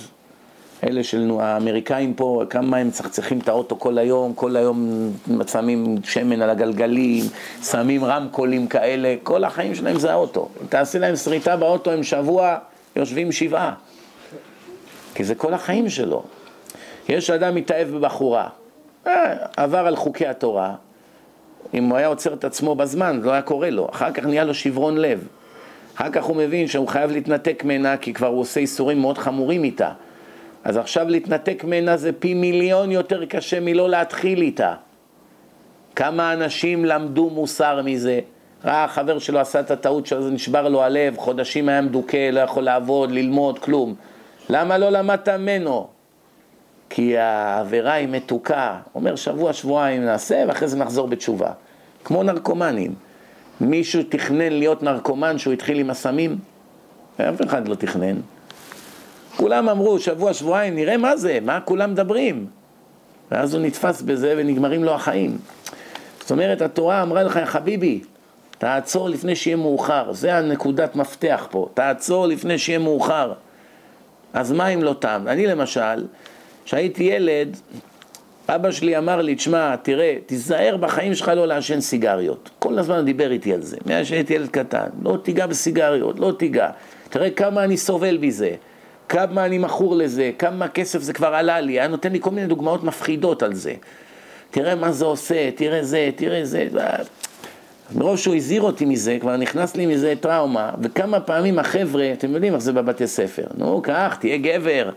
אלה של האמריקאים פה, כמה הם מצחצחים את האוטו כל היום, כל היום שמים שמן על הגלגלים, שמים רמקולים כאלה, כל החיים שלהם זה האוטו. תעשה להם שריטה באוטו, הם שבוע יושבים שבעה. כי זה כל החיים שלו. יש אדם מתאהב בבחורה, אה, עבר על חוקי התורה, אם הוא היה עוצר את עצמו בזמן, לא היה קורה לו, אחר כך נהיה לו שברון לב. אחר כך הוא מבין שהוא חייב להתנתק ממנה, כי כבר הוא עושה איסורים מאוד חמורים איתה. אז עכשיו להתנתק ממנה זה פי מיליון יותר קשה מלא להתחיל איתה. כמה אנשים למדו מוסר מזה. ראה חבר שלו עשה את הטעות שלו, נשבר לו הלב, חודשים היה מדוכא, לא יכול לעבוד, ללמוד, כלום. למה לא למדת ממנו? כי העבירה היא מתוקה. אומר שבוע, שבועיים נעשה, ואחרי זה נחזור בתשובה. כמו נרקומנים. מישהו תכנן להיות נרקומן שהוא התחיל עם הסמים? אף אחד לא תכנן. כולם אמרו, שבוע, שבועיים, נראה מה זה, מה כולם מדברים. ואז הוא נתפס בזה ונגמרים לו החיים. זאת אומרת, התורה אמרה לך, חביבי, תעצור לפני שיהיה מאוחר. זה הנקודת מפתח פה. תעצור לפני שיהיה מאוחר. אז מה אם לא תם? אני למשל, כשהייתי ילד, אבא שלי אמר לי, תשמע, תראה, תיזהר בחיים שלך לא לעשן סיגריות. כל הזמן דיבר איתי על זה, מאז שהייתי ילד קטן. לא תיגע בסיגריות, לא תיגע. תראה כמה אני סובל מזה, כמה אני מכור לזה, כמה כסף זה כבר עלה לי. היה נותן לי כל מיני דוגמאות מפחידות על זה. תראה מה זה עושה, תראה זה, תראה זה. מרוב שהוא הזהיר אותי מזה, כבר נכנס לי מזה טראומה, וכמה פעמים החבר'ה, אתם יודעים איך זה בבתי ספר, נו, קח, תהיה גבר.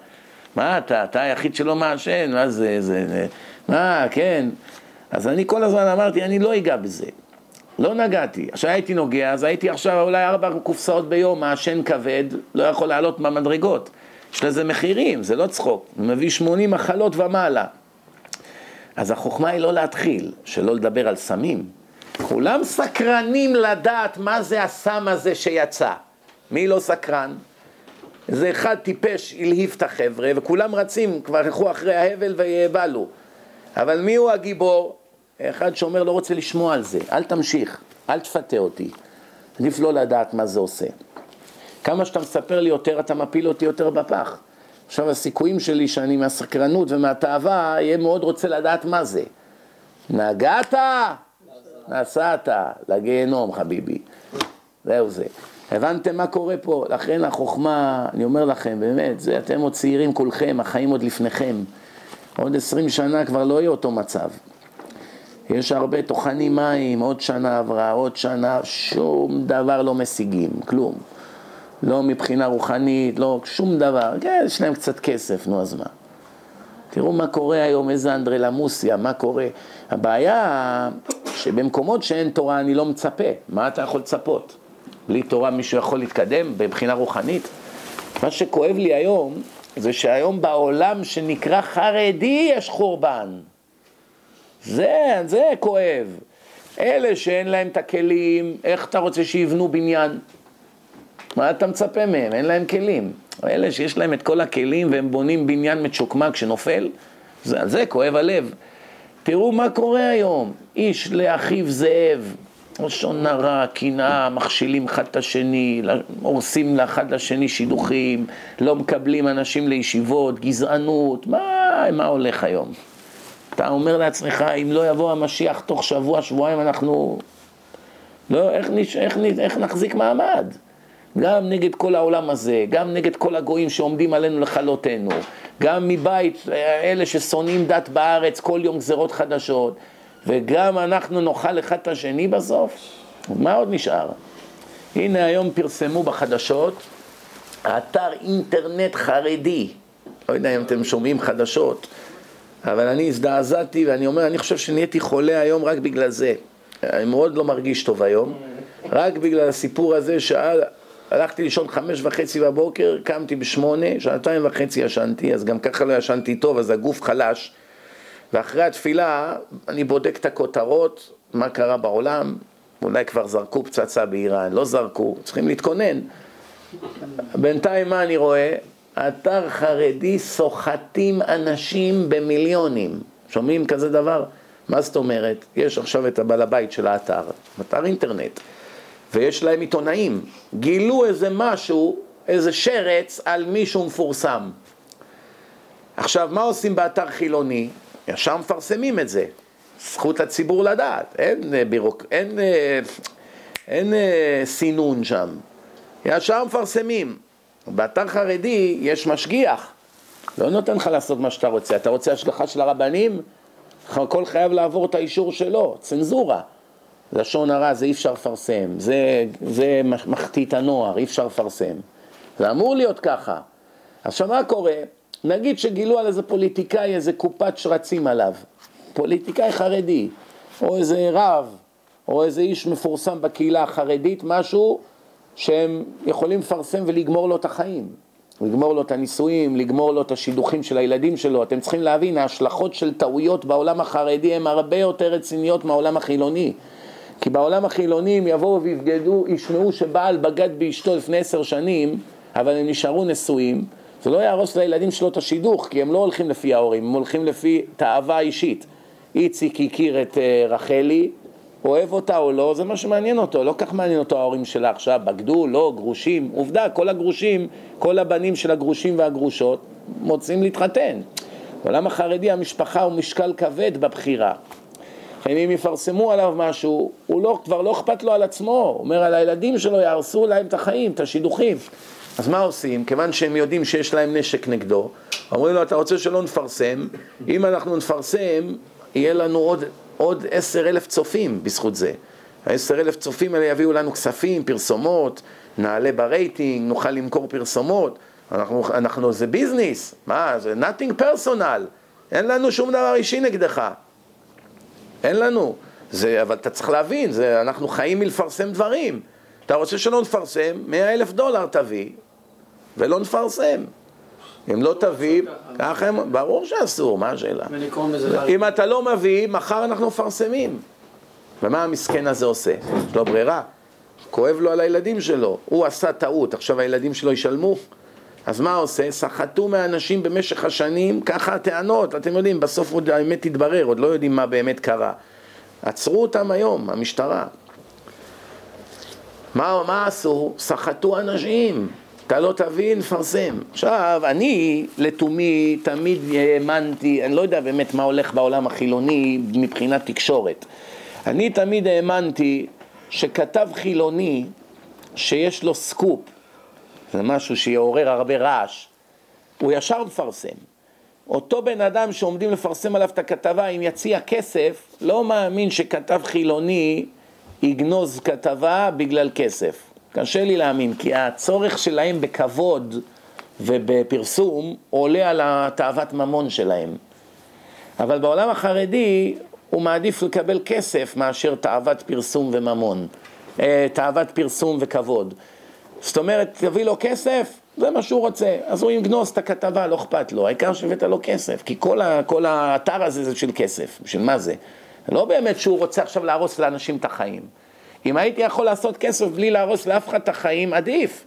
מה אתה, אתה היחיד שלא מעשן, מה זה, זה, זה, מה, כן. אז אני כל הזמן אמרתי, אני לא אגע בזה. לא נגעתי. עכשיו הייתי נוגע, אז הייתי עכשיו אולי ארבע קופסאות ביום, מעשן כבד, לא יכול לעלות במדרגות. יש לזה מחירים, זה לא צחוק. הוא מביא 80 מחלות ומעלה. אז החוכמה היא לא להתחיל, שלא לדבר על סמים. כולם סקרנים לדעת מה זה הסם הזה שיצא. מי לא סקרן? איזה אחד טיפש הלהיב את החבר'ה, וכולם רצים, כבר ילכו אחרי ההבל ויאבלו. אבל מי הוא הגיבור? אחד שאומר לא רוצה לשמוע על זה, אל תמשיך, אל תפתה אותי. עדיף לא לדעת מה זה עושה. כמה שאתה מספר לי יותר, אתה מפיל אותי יותר בפח. עכשיו הסיכויים שלי שאני מהסקרנות ומהתאווה, יהיה מאוד רוצה לדעת מה זה. נגעת? נסעת לגיהנום חביבי. זהו זה. הבנתם מה קורה פה? לכן החוכמה, אני אומר לכם, באמת, זה אתם עוד צעירים כולכם, החיים עוד לפניכם. עוד עשרים שנה כבר לא יהיה אותו מצב. יש הרבה טוחנים מים, עוד שנה עברה, עוד שנה, שום דבר לא משיגים, כלום. לא מבחינה רוחנית, לא שום דבר. כן, יש להם קצת כסף, נו אז מה. תראו מה קורה היום, איזה אנדרלמוסיה, מה קורה. הבעיה שבמקומות שאין תורה אני לא מצפה. מה אתה יכול לצפות? בלי תורה מישהו יכול להתקדם מבחינה רוחנית? מה שכואב לי היום, זה שהיום בעולם שנקרא חרדי יש חורבן. זה, זה כואב. אלה שאין להם את הכלים, איך אתה רוצה שיבנו בניין? מה אתה מצפה מהם? אין להם כלים. אלה שיש להם את כל הכלים והם בונים בניין מצ'וקמק שנופל, זה, על זה כואב הלב. תראו מה קורה היום, איש לאחיו זאב, לשון הרע, קנאה, מכשילים אחד את השני, הורסים לאחד לשני שידוכים, לא מקבלים אנשים לישיבות, גזענות, מה, מה הולך היום? אתה אומר לעצמך, אם לא יבוא המשיח תוך שבוע, שבועיים, אנחנו... לא, איך, נש... איך, איך נחזיק מעמד? גם נגד כל העולם הזה, גם נגד כל הגויים שעומדים עלינו לכלותנו, גם מבית אלה ששונאים דת בארץ, כל יום גזרות חדשות, וגם אנחנו נאכל אחד את השני בסוף? מה עוד נשאר? הנה היום פרסמו בחדשות אתר אינטרנט חרדי, לא יודע אם אתם שומעים חדשות, אבל אני הזדעזעתי ואני אומר, אני חושב שנהייתי חולה היום רק בגלל זה. אני מאוד לא מרגיש טוב היום, רק בגלל הסיפור הזה שהלכתי לישון חמש וחצי בבוקר, קמתי בשמונה, שעתיים וחצי ישנתי, אז גם ככה לא ישנתי טוב, אז הגוף חלש. ואחרי התפילה אני בודק את הכותרות, מה קרה בעולם, אולי כבר זרקו פצצה באיראן, לא זרקו, צריכים להתכונן. בינתיים מה אני רואה? אתר חרדי סוחטים אנשים במיליונים. שומעים כזה דבר? מה זאת אומרת? יש עכשיו את הבעל הבית של האתר, אתר אינטרנט, ויש להם עיתונאים. גילו איזה משהו, איזה שרץ על מישהו מפורסם. עכשיו, מה עושים באתר חילוני? ישר מפרסמים את זה. זכות הציבור לדעת, אין, אה, בירוק, אין, אה, אין, אין סינון שם. ישר מפרסמים. באתר חרדי יש משגיח, לא נותן לך לעשות מה שאתה רוצה. אתה רוצה השגחה של הרבנים? הכל חייב לעבור את האישור שלו, צנזורה. לשון הרע זה אי אפשר לפרסם, זה, זה מחטיא הנוער, אי אפשר לפרסם. זה אמור להיות ככה. עכשיו מה קורה? נגיד שגילו על איזה פוליטיקאי איזה קופת שרצים עליו, פוליטיקאי חרדי, או איזה רב, או איזה איש מפורסם בקהילה החרדית, משהו שהם יכולים לפרסם ולגמור לו את החיים. לגמור לו את הנישואים, לגמור לו את השידוכים של הילדים שלו. אתם צריכים להבין, ההשלכות של טעויות בעולם החרדי הן הרבה יותר רציניות מהעולם החילוני. כי בעולם החילוני הם יבואו ויבגדו, ישמעו שבעל בגד באשתו לפני עשר שנים, אבל הם נשארו נשואים, זה לא יהרוס לילדים שלו את השידוך, כי הם לא הולכים לפי ההורים, הם הולכים לפי תאווה אישית. איציק הכיר את אה, רחלי, אוהב אותה או לא, זה מה שמעניין אותו, לא כך מעניין אותו ההורים שלה עכשיו, בגדו, לא, גרושים. עובדה, כל הגרושים, כל הבנים של הגרושים והגרושות מוצאים להתחתן. בעולם החרדי המשפחה הוא משקל כבד בבחירה. אם יפרסמו עליו משהו, הוא לא, כבר לא אכפת לו על עצמו, הוא אומר על הילדים שלו יהרסו להם את החיים, את השידוכים. אז מה עושים? כיוון שהם יודעים שיש להם נשק נגדו, אומרים לו, אתה רוצה שלא נפרסם? אם אנחנו נפרסם, יהיה לנו עוד, עוד עשר אלף צופים בזכות זה. העשר אלף צופים האלה יביאו לנו כספים, פרסומות, נעלה ברייטינג, נוכל למכור פרסומות. אנחנו, אנחנו, זה business, מה, זה nothing personal, אין לנו שום דבר אישי נגדך. אין לנו. זה, אבל אתה צריך להבין, זה, אנחנו חיים מלפרסם דברים. אתה רוצה שלא נפרסם, מאה אלף דולר תביא, ולא נפרסם. אם לא תביא, ככה הם, ברור שאסור, מה השאלה? אם אתה לא מביא, מחר אנחנו מפרסמים. ומה המסכן הזה עושה? יש לו ברירה. כואב לו על הילדים שלו. הוא עשה טעות, עכשיו הילדים שלו ישלמו? אז מה עושה? סחטו מהאנשים במשך השנים, ככה הטענות, אתם יודעים, בסוף עוד האמת תתברר, עוד לא יודעים מה באמת קרה. עצרו אותם היום, המשטרה. מה, מה עשו? סחטו אנשים. אתה לא תבין, פרסם. עכשיו, אני לתומי תמיד האמנתי, אני לא יודע באמת מה הולך בעולם החילוני מבחינת תקשורת. אני תמיד האמנתי שכתב חילוני שיש לו סקופ, זה משהו שיעורר הרבה רעש, הוא ישר מפרסם. אותו בן אדם שעומדים לפרסם עליו את הכתבה, אם יציע כסף, לא מאמין שכתב חילוני יגנוז כתבה בגלל כסף. קשה לי להאמין, כי הצורך שלהם בכבוד ובפרסום עולה על התאוות ממון שלהם. אבל בעולם החרדי הוא מעדיף לקבל כסף מאשר תאוות פרסום וממון, אה, תאוות פרסום וכבוד. זאת אומרת, תביא לו כסף, זה מה שהוא רוצה. אז הוא יגנוז את הכתבה, לא אכפת לו, העיקר שהבאת לו כסף, כי כל, ה, כל האתר הזה זה של כסף, בשביל מה זה? לא באמת שהוא רוצה עכשיו להרוס לאנשים את החיים. אם הייתי יכול לעשות כסף בלי להרוס לאף אחד את החיים, עדיף.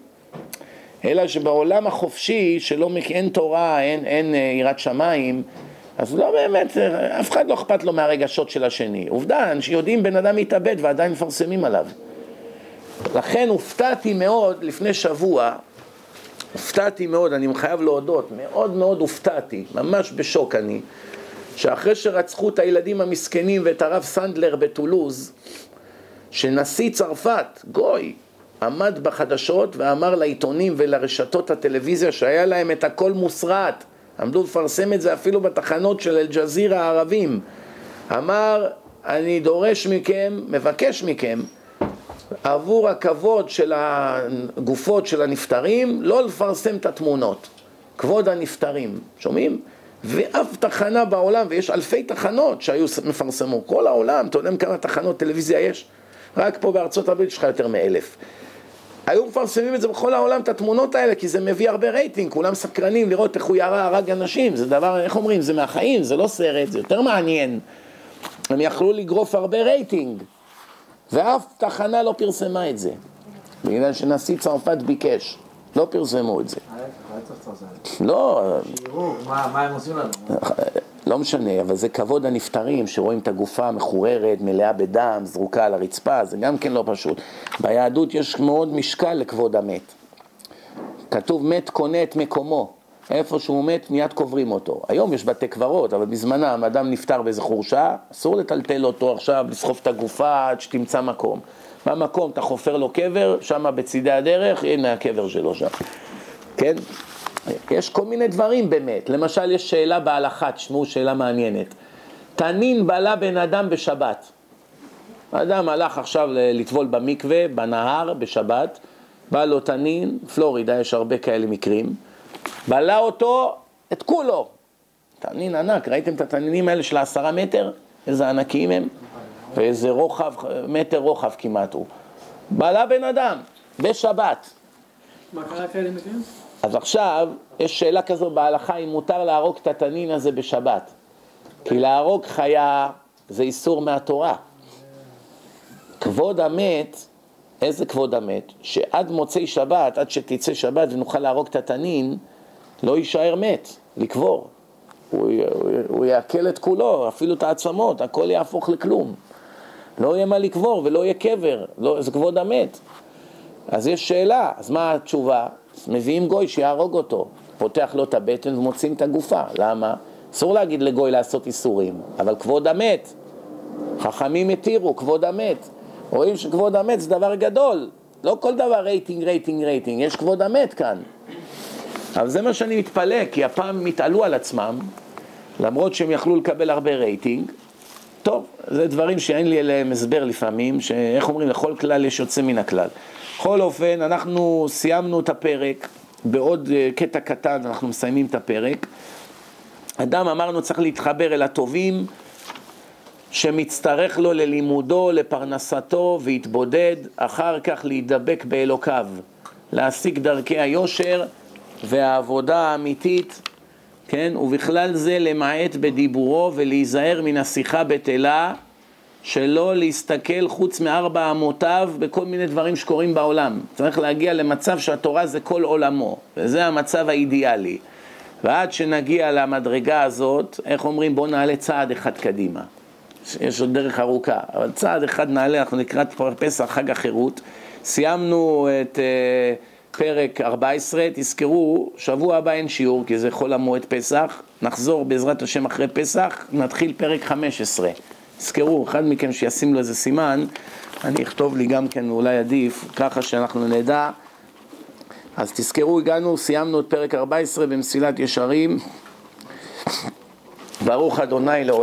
אלא שבעולם החופשי, שלא אין תורה, אין, אין אה, יראת שמיים, אז לא באמת, אף אחד לא אכפת לו מהרגשות של השני. עובדה, אנשים יודעים בן אדם מתאבד ועדיין מפרסמים עליו. לכן הופתעתי מאוד לפני שבוע, הופתעתי מאוד, אני חייב להודות, מאוד מאוד הופתעתי, ממש בשוק אני, שאחרי שרצחו את הילדים המסכנים ואת הרב סנדלר בטולוז, שנשיא צרפת, גוי, עמד בחדשות ואמר לעיתונים ולרשתות הטלוויזיה שהיה להם את הכל מוסרט, עמדו לפרסם את זה אפילו בתחנות של אל-ג'זירה הערבים, אמר, אני דורש מכם, מבקש מכם, עבור הכבוד של הגופות של הנפטרים, לא לפרסם את התמונות. כבוד הנפטרים, שומעים? ואף תחנה בעולם, ויש אלפי תחנות שהיו מפרסמות, כל העולם, אתה יודע כמה תחנות טלוויזיה יש? רק פה בארצות הברית יש לך יותר מאלף. היו מפרסמים את זה בכל העולם, את התמונות האלה, כי זה מביא הרבה רייטינג, כולם סקרנים לראות איך הוא ירה, הרג אנשים, זה דבר, איך אומרים, זה מהחיים, זה לא סרט, זה יותר מעניין. הם יכלו לגרוף הרבה רייטינג, ואף תחנה לא פרסמה את זה, בגלל שנשיא צרפת ביקש, לא פרסמו את זה. לא... מה הם עושים לנו? לא משנה, אבל זה כבוד הנפטרים, שרואים את הגופה מחוררת, מלאה בדם, זרוקה על הרצפה, זה גם כן לא פשוט. ביהדות יש מאוד משקל לכבוד המת. כתוב מת קונה את מקומו, איפה שהוא מת מיד קוברים אותו. היום יש בתי קברות, אבל בזמנם אדם נפטר באיזה חורשה, אסור לטלטל אותו עכשיו, לסחוב את הגופה עד שתמצא מקום. במקום אתה חופר לו קבר, שם בצידי הדרך, הנה הקבר שלו שם. כן? יש כל מיני דברים באמת. למשל, יש שאלה בהלכה, תשמעו, שאלה מעניינת. תנין בלה בן אדם בשבת. האדם הלך עכשיו לטבול במקווה, בנהר, בשבת, בא לו תנין, פלורידה, יש הרבה כאלה מקרים, בלע אותו, את כולו. תנין ענק, ראיתם את התנינים האלה של העשרה מטר? איזה ענקיים הם? ואיזה רוחב, מטר רוחב כמעט הוא. בלע בן אדם, בשבת. מה קרה כאלה מקרים? אז עכשיו, יש שאלה כזו בהלכה אם מותר להרוג את התנין הזה בשבת. כי להרוג חיה זה איסור מהתורה. כבוד המת, איזה כבוד המת? שעד מוצאי שבת, עד שתצא שבת ונוכל להרוג את התנין, לא יישאר מת, לקבור. הוא, הוא, הוא יעכל את כולו, אפילו את העצמות, הכל יהפוך לכלום. לא יהיה מה לקבור ולא יהיה קבר, לא, זה כבוד המת. אז יש שאלה, אז מה התשובה? מביאים גוי שיהרוג אותו, פותח לו את הבטן ומוצאים את הגופה, למה? אסור להגיד לגוי לעשות איסורים, אבל כבוד המת, חכמים התירו, כבוד המת. רואים שכבוד המת זה דבר גדול, לא כל דבר רייטינג, רייטינג, רייטינג, יש כבוד המת כאן. אבל זה מה שאני מתפלא, כי הפעם הם התעלו על עצמם, למרות שהם יכלו לקבל הרבה רייטינג. טוב, זה דברים שאין לי אליהם הסבר לפעמים, שאיך אומרים, לכל כלל יש יוצא מן הכלל. בכל אופן, אנחנו סיימנו את הפרק, בעוד אה, קטע קטן אנחנו מסיימים את הפרק. אדם, אמרנו, צריך להתחבר אל הטובים, שמצטרך לו ללימודו, לפרנסתו, ויתבודד, אחר כך להידבק באלוקיו, להשיג דרכי היושר והעבודה האמיתית, כן, ובכלל זה למעט בדיבורו ולהיזהר מן השיחה בטלה, שלא להסתכל חוץ מארבע אמותיו בכל מיני דברים שקורים בעולם. צריך להגיע למצב שהתורה זה כל עולמו, וזה המצב האידיאלי. ועד שנגיע למדרגה הזאת, איך אומרים, בואו נעלה צעד אחד קדימה. יש עוד דרך ארוכה, אבל צעד אחד נעלה, אנחנו לקראת פסח, חג החירות. סיימנו את uh, פרק 14, תזכרו, שבוע הבא אין שיעור, כי זה חול המועד פסח. נחזור בעזרת השם אחרי פסח, נתחיל פרק 15. תזכרו, אחד מכם שישים לו איזה סימן, אני אכתוב לי גם כן, ואולי עדיף, ככה שאנחנו נדע. אז תזכרו, הגענו, סיימנו את פרק 14 במסילת ישרים. ברוך אדוני לעולם.